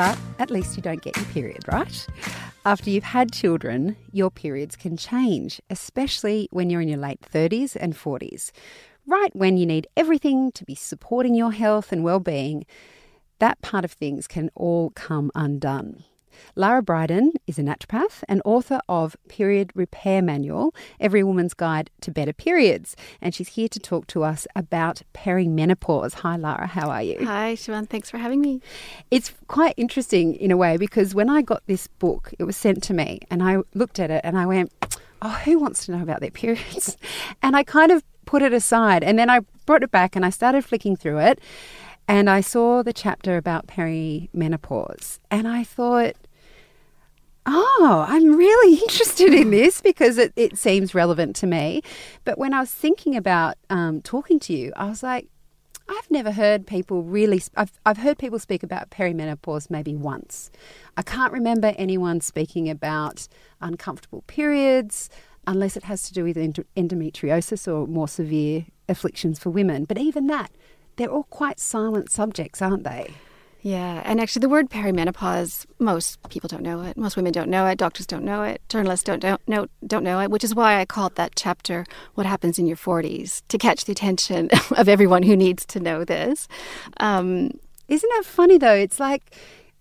but at least you don't get your period, right? After you've had children, your periods can change, especially when you're in your late 30s and 40s. Right when you need everything to be supporting your health and well-being, that part of things can all come undone. Lara Briden is a naturopath and author of Period Repair Manual, Every Woman's Guide to Better Periods. And she's here to talk to us about perimenopause. Hi, Lara, how are you? Hi, Siobhan. Thanks for having me. It's quite interesting in a way because when I got this book, it was sent to me and I looked at it and I went, Oh, who wants to know about their periods? And I kind of put it aside and then I brought it back and I started flicking through it and I saw the chapter about perimenopause and I thought, Oh, I'm really interested in this because it, it seems relevant to me. But when I was thinking about um, talking to you, I was like, I've never heard people really. I've I've heard people speak about perimenopause maybe once. I can't remember anyone speaking about uncomfortable periods unless it has to do with endo- endometriosis or more severe afflictions for women. But even that, they're all quite silent subjects, aren't they? Yeah, and actually, the word perimenopause, most people don't know it. Most women don't know it. Doctors don't know it. Journalists don't don't know, don't know it. Which is why I called that chapter "What Happens in Your 40s" to catch the attention of everyone who needs to know this. Um, Isn't that funny though? It's like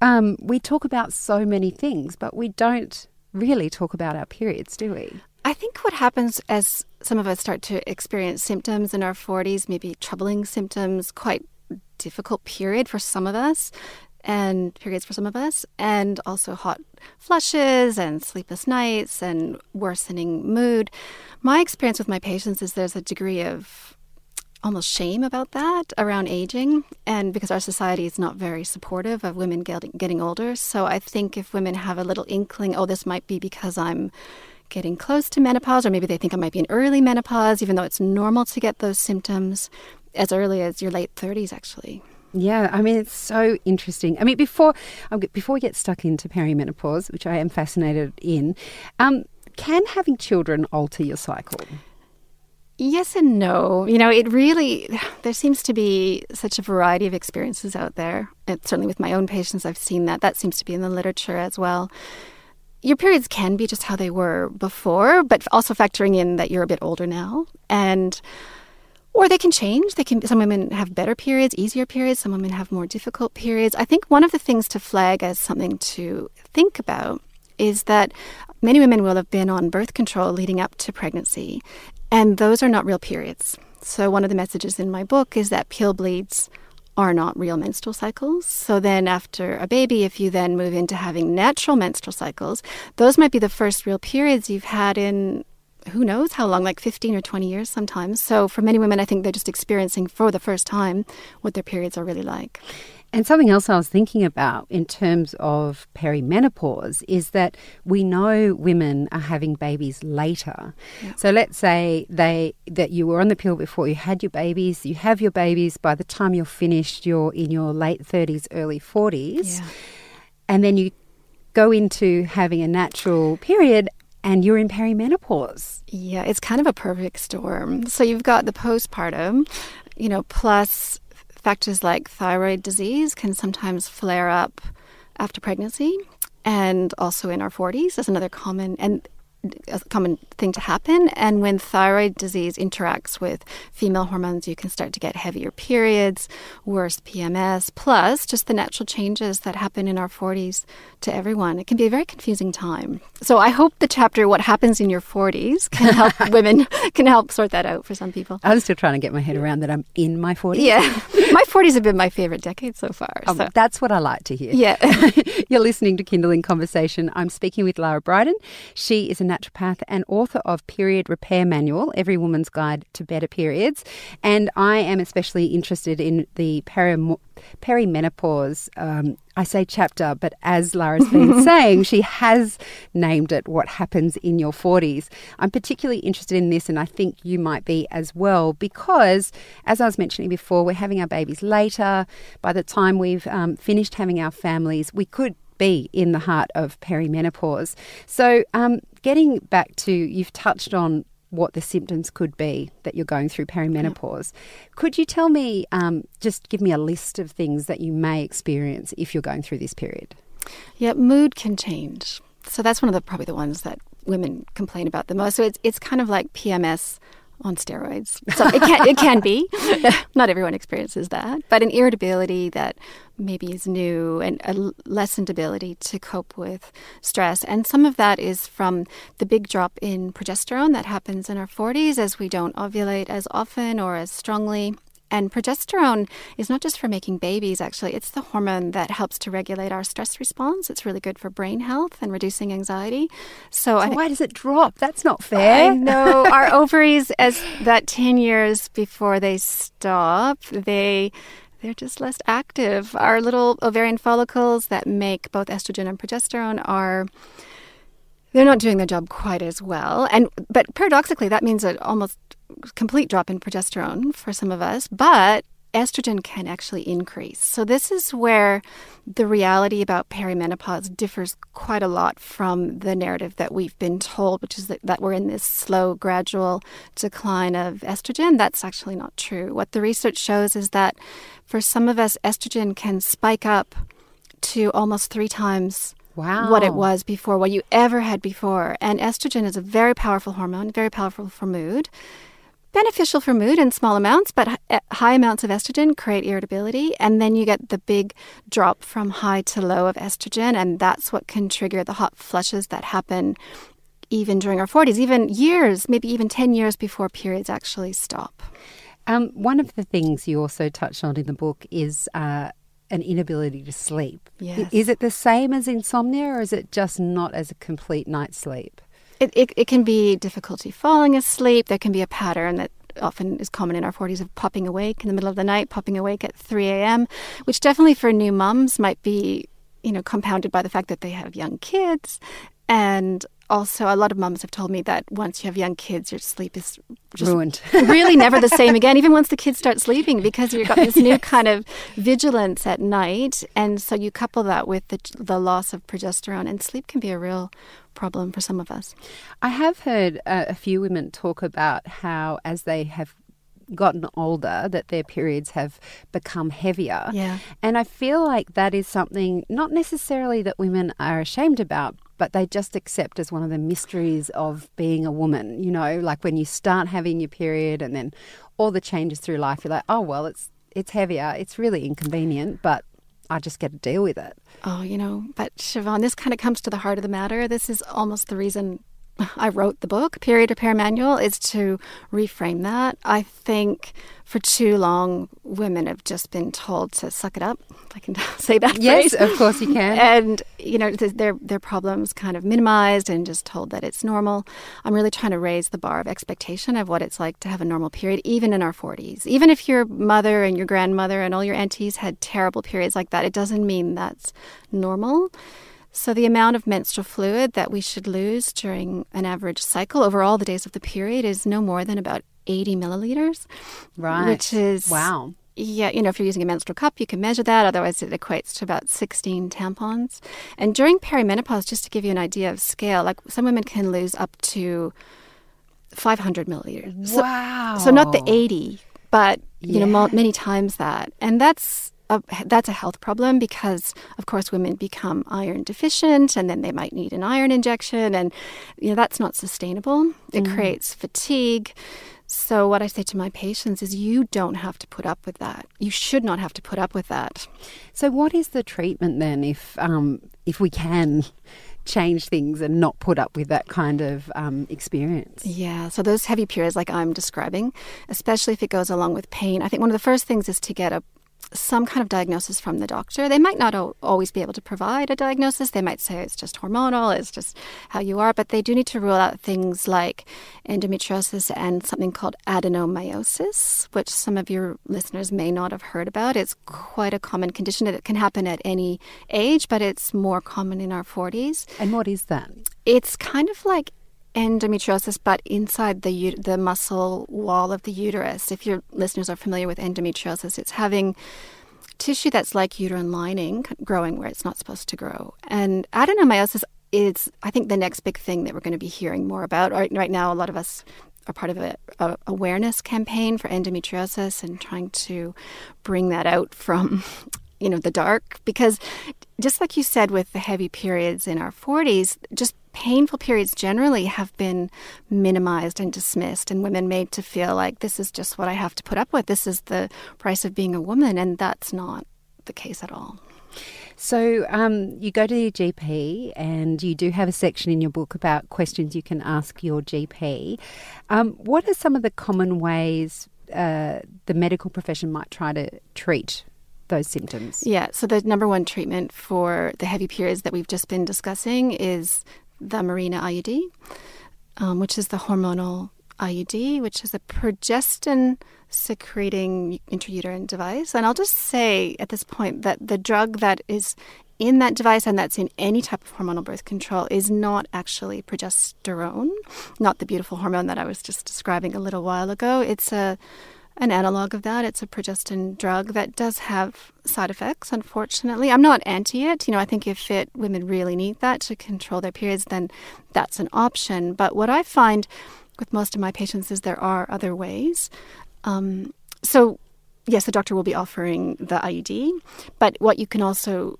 um, we talk about so many things, but we don't really talk about our periods, do we? I think what happens as some of us start to experience symptoms in our 40s, maybe troubling symptoms, quite difficult period for some of us, and periods for some of us, and also hot flushes and sleepless nights and worsening mood. My experience with my patients is there's a degree of almost shame about that around aging and because our society is not very supportive of women getting getting older so i think if women have a little inkling oh this might be because i'm getting close to menopause or maybe they think i might be in early menopause even though it's normal to get those symptoms as early as your late 30s actually Yeah, I mean it's so interesting. I mean before before we get stuck into perimenopause, which I am fascinated in, um, can having children alter your cycle? Yes and no. You know, it really, there seems to be such a variety of experiences out there. And certainly with my own patients, I've seen that. That seems to be in the literature as well. Your periods can be just how they were before, but also factoring in that you're a bit older now. And, or they can change. They can, some women have better periods, easier periods. Some women have more difficult periods. I think one of the things to flag as something to think about is that many women will have been on birth control leading up to pregnancy, and those are not real periods. So, one of the messages in my book is that pill bleeds are not real menstrual cycles. So, then after a baby, if you then move into having natural menstrual cycles, those might be the first real periods you've had in who knows how long, like 15 or 20 years sometimes. So, for many women, I think they're just experiencing for the first time what their periods are really like. And something else I was thinking about in terms of perimenopause is that we know women are having babies later. So let's say they that you were on the pill before you had your babies, you have your babies by the time you're finished you're in your late 30s early 40s. And then you go into having a natural period and you're in perimenopause. Yeah, it's kind of a perfect storm. So you've got the postpartum, you know, plus factors like thyroid disease can sometimes flare up after pregnancy and also in our 40s is another common and common thing to happen and when thyroid disease interacts with female hormones you can start to get heavier periods worse pms plus just the natural changes that happen in our 40s to everyone it can be a very confusing time so i hope the chapter what happens in your 40s can help women can help sort that out for some people I'm still trying to get my head around that I'm in my 40s. yeah my 40s have been my favorite decade so far Um, so That's what I like to hear. yeah You're listening to Kinderling Conversation. I'm speaking with Lara Briden. She is a naturopath and author of Period Repair Manual Every Woman's Guide to Better Periods. And I am especially interested in the perim- perimenopause. Um, I say chapter, but as Lara's been saying, she has named it what happens in your 40s. I'm particularly interested in this, and I think you might be as well, because as I was mentioning before, we're having our babies later. By the time we've um, finished having our families, we could be in the heart of perimenopause. So, um, getting back to you've touched on what the symptoms could be that you're going through perimenopause. Could you tell me, um, just give me a list of things that you may experience if you're going through this period? Yeah, mood can change. So that's one of the probably the ones that women complain about the most. So it's it's kind of like PMS on steroids. So it can it can be. Not everyone experiences that, but an irritability that maybe is new and a lessened ability to cope with stress. And some of that is from the big drop in progesterone that happens in our 40s as we don't ovulate as often or as strongly. And progesterone is not just for making babies, actually. It's the hormone that helps to regulate our stress response. It's really good for brain health and reducing anxiety. So, so I, why does it drop? That's not fair. I know. our ovaries, as that 10 years before they stop, they they're just less active. Our little ovarian follicles that make both estrogen and progesterone are they're not doing their job quite as well. And but paradoxically, that means that almost complete drop in progesterone for some of us, but estrogen can actually increase. So this is where the reality about perimenopause differs quite a lot from the narrative that we've been told, which is that, that we're in this slow, gradual decline of estrogen. That's actually not true. What the research shows is that for some of us, estrogen can spike up to almost three times Wow. what it was before, what you ever had before. And estrogen is a very powerful hormone, very powerful for mood. Beneficial for mood in small amounts, but high amounts of estrogen create irritability. And then you get the big drop from high to low of estrogen. And that's what can trigger the hot flushes that happen even during our 40s, even years, maybe even 10 years before periods actually stop. Um, one of the things you also touched on in the book is uh, an inability to sleep. Yes. Is it the same as insomnia or is it just not as a complete night's sleep? It, it, it can be difficulty falling asleep. There can be a pattern that often is common in our 40s of popping awake in the middle of the night, popping awake at 3 a.m., which definitely for new mums might be, you know, compounded by the fact that they have young kids and also, a lot of mums have told me that once you have young kids, your sleep is just ruined. really never the same again, even once the kids start sleeping, because you've got this new kind of vigilance at night. And so you couple that with the, the loss of progesterone, and sleep can be a real problem for some of us. I have heard uh, a few women talk about how, as they have gotten older that their periods have become heavier. Yeah. And I feel like that is something not necessarily that women are ashamed about, but they just accept as one of the mysteries of being a woman. You know, like when you start having your period and then all the changes through life, you're like, oh well, it's it's heavier. It's really inconvenient, but I just get to deal with it. Oh, you know, but Siobhan, this kind of comes to the heart of the matter. This is almost the reason I wrote the book, Period Repair Manual, is to reframe that. I think for too long, women have just been told to suck it up. If I can say that. Yes, phrase. of course you can. And you know, their their problems kind of minimized and just told that it's normal. I'm really trying to raise the bar of expectation of what it's like to have a normal period, even in our 40s. Even if your mother and your grandmother and all your aunties had terrible periods like that, it doesn't mean that's normal. So, the amount of menstrual fluid that we should lose during an average cycle over all the days of the period is no more than about 80 milliliters. Right. Which is. Wow. Yeah, you know, if you're using a menstrual cup, you can measure that. Otherwise, it equates to about 16 tampons. And during perimenopause, just to give you an idea of scale, like some women can lose up to 500 milliliters. So, wow. So, not the 80, but, you Yeah. know, many times that. And that's a, that's a health problem because, of course, women become iron deficient and then they might need an iron injection. And, you know, that's not sustainable. It creates fatigue. So, what I say to my patients is you don't have to put up with that. You should not have to put up with that. So, what is the treatment then if um, if we can change things and not put up with that kind of um, experience? Yeah, so those heavy periods, like I'm describing, especially if it goes along with pain, I think one of the first things is to get a some kind of diagnosis from the doctor. They might not o- always be able to provide a diagnosis. They might say it's just hormonal, it's just how you are, but they do need to rule out things like endometriosis and something called adenomyosis, which some of your listeners may not have heard about. It's quite a common condition. It can happen at any age, but it's more common in our 40s. And what is that? It's kind of like endometriosis, but inside the the muscle wall of the uterus. If your listeners are familiar with endometriosis, it's having tissue that's like uterine lining growing where it's not supposed to grow. And adenomyosis is, I think, the next big thing that we're going to be hearing more about. Right, right now, a lot of us are part of a, a awareness campaign for endometriosis and trying to bring that out from you know the dark because just like you said with the heavy periods in our 40s just painful periods generally have been minimized and dismissed and women made to feel like this is just what I have to put up with this is the price of being a woman and that's not the case at all So um, you go to your GP, and you do have a section in your book about questions you can ask your GP. Um, what are some of the common ways uh, the medical profession might try to treat those symptoms? Yeah, so the number one treatment for the heavy periods that we've just been discussing is the Mirena IUD, um, which is the hormonal IUD, which is a progestin secreting intrauterine device. And I'll just say at this point that the drug that is in that device and that's in any type of hormonal birth control is not actually progesterone, not the beautiful hormone that I was just describing a little while ago. It's a an analog of that. It's a progestin drug that does have side effects, unfortunately. I'm not anti it. You know, I think if it women really need that to control their periods, then that's an option. But what I find with most of my patients is there are other ways. Um, so, yes, the doctor will be offering the IUD, but what you can also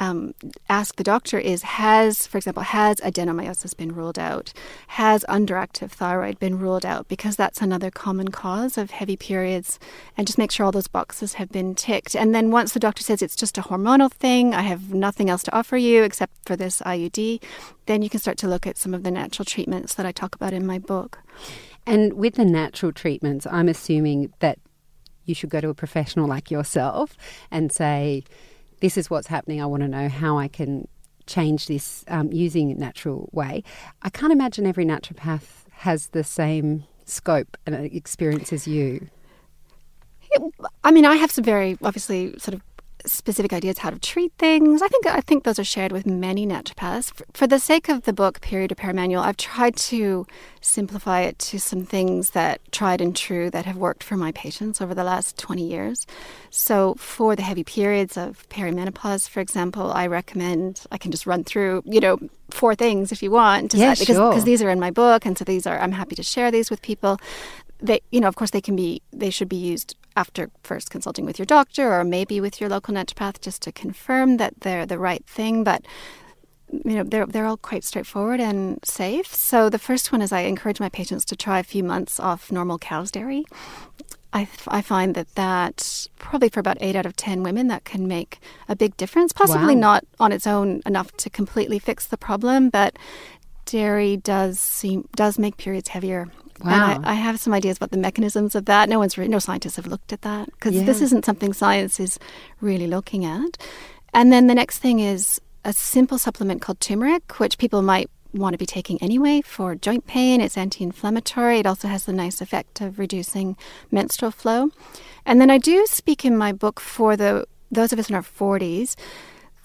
um, ask the doctor is has, for example, has adenomyosis been ruled out? Has underactive thyroid been ruled out? Because that's another common cause of heavy periods. And just make sure all those boxes have been ticked. And then once the doctor says it's just a hormonal thing, I have nothing else to offer you except for this IUD, then you can start to look at some of the natural treatments that I talk about in my book. And with the natural treatments, I'm assuming that you should go to a professional like yourself and say, this is what's happening. I want to know how I can change this um, using natural way. I can't imagine every naturopath has the same scope and experience as you. I mean, I have some very obviously sort of specific ideas how to treat things. I think I think those are shared with many naturopaths. For, for the sake of the book Period Repair Manual, I've tried to simplify it to some things that tried and true that have worked for my patients over the last 20 years. So for the heavy periods of perimenopause, for example, I recommend I can just run through, you know, four things if you want. Yeah, because, sure. because these are in my book and so these are I'm happy to share these with people they you know of course they can be they should be used after first consulting with your doctor or maybe with your local naturopath just to confirm that they're the right thing but you know they're they're all quite straightforward and safe so the first one is I encourage my patients to try a few months off normal cow's dairy I, I find that that probably for about eight out of ten women that can make a big difference possibly Wow. not on its own enough to completely fix the problem but dairy does seem does make periods heavier. Wow. And I, I have some ideas about the mechanisms of that. No one's re- no scientists have looked at that because this isn't something science is really looking at. And then the next thing is a simple supplement called turmeric, which people might want to be taking anyway for joint pain. It's anti-inflammatory. It also has the nice effect of reducing menstrual flow. And then I do speak in my book for the those of us in our 40s.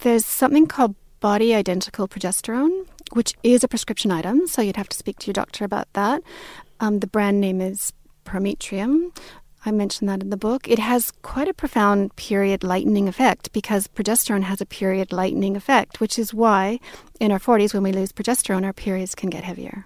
There's something called body identical progesterone, which is a prescription item, so you'd have to speak to your doctor about that. Um, the brand name is Prometrium. I mentioned that in the book. It has quite a profound period lightening effect because progesterone has a period lightening effect, which is why in our 40s, when we lose progesterone, our periods can get heavier.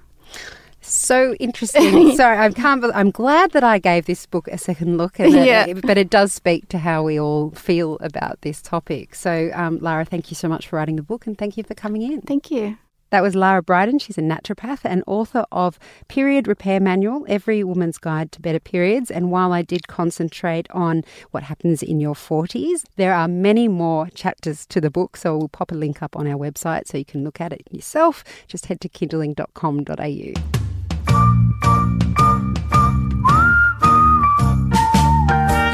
So interesting. Sorry, I can't. I'm glad that I gave this book a second look, and Yeah. but it does speak to how we all feel about this topic. So, um, Lara, thank you so much for writing the book, and thank you for coming in. Thank you. That was Lara Briden. She's a naturopath and author of Period Repair Manual, Every Woman's Guide to Better Periods. And while I did concentrate on what happens in your 40s, there are many more chapters to the book. So we'll pop a link up on our website so you can look at it yourself. Just head to kinderling.com.au.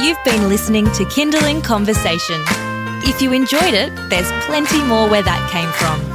You've been listening to Kinderling Conversation. If you enjoyed it, there's plenty more where that came from.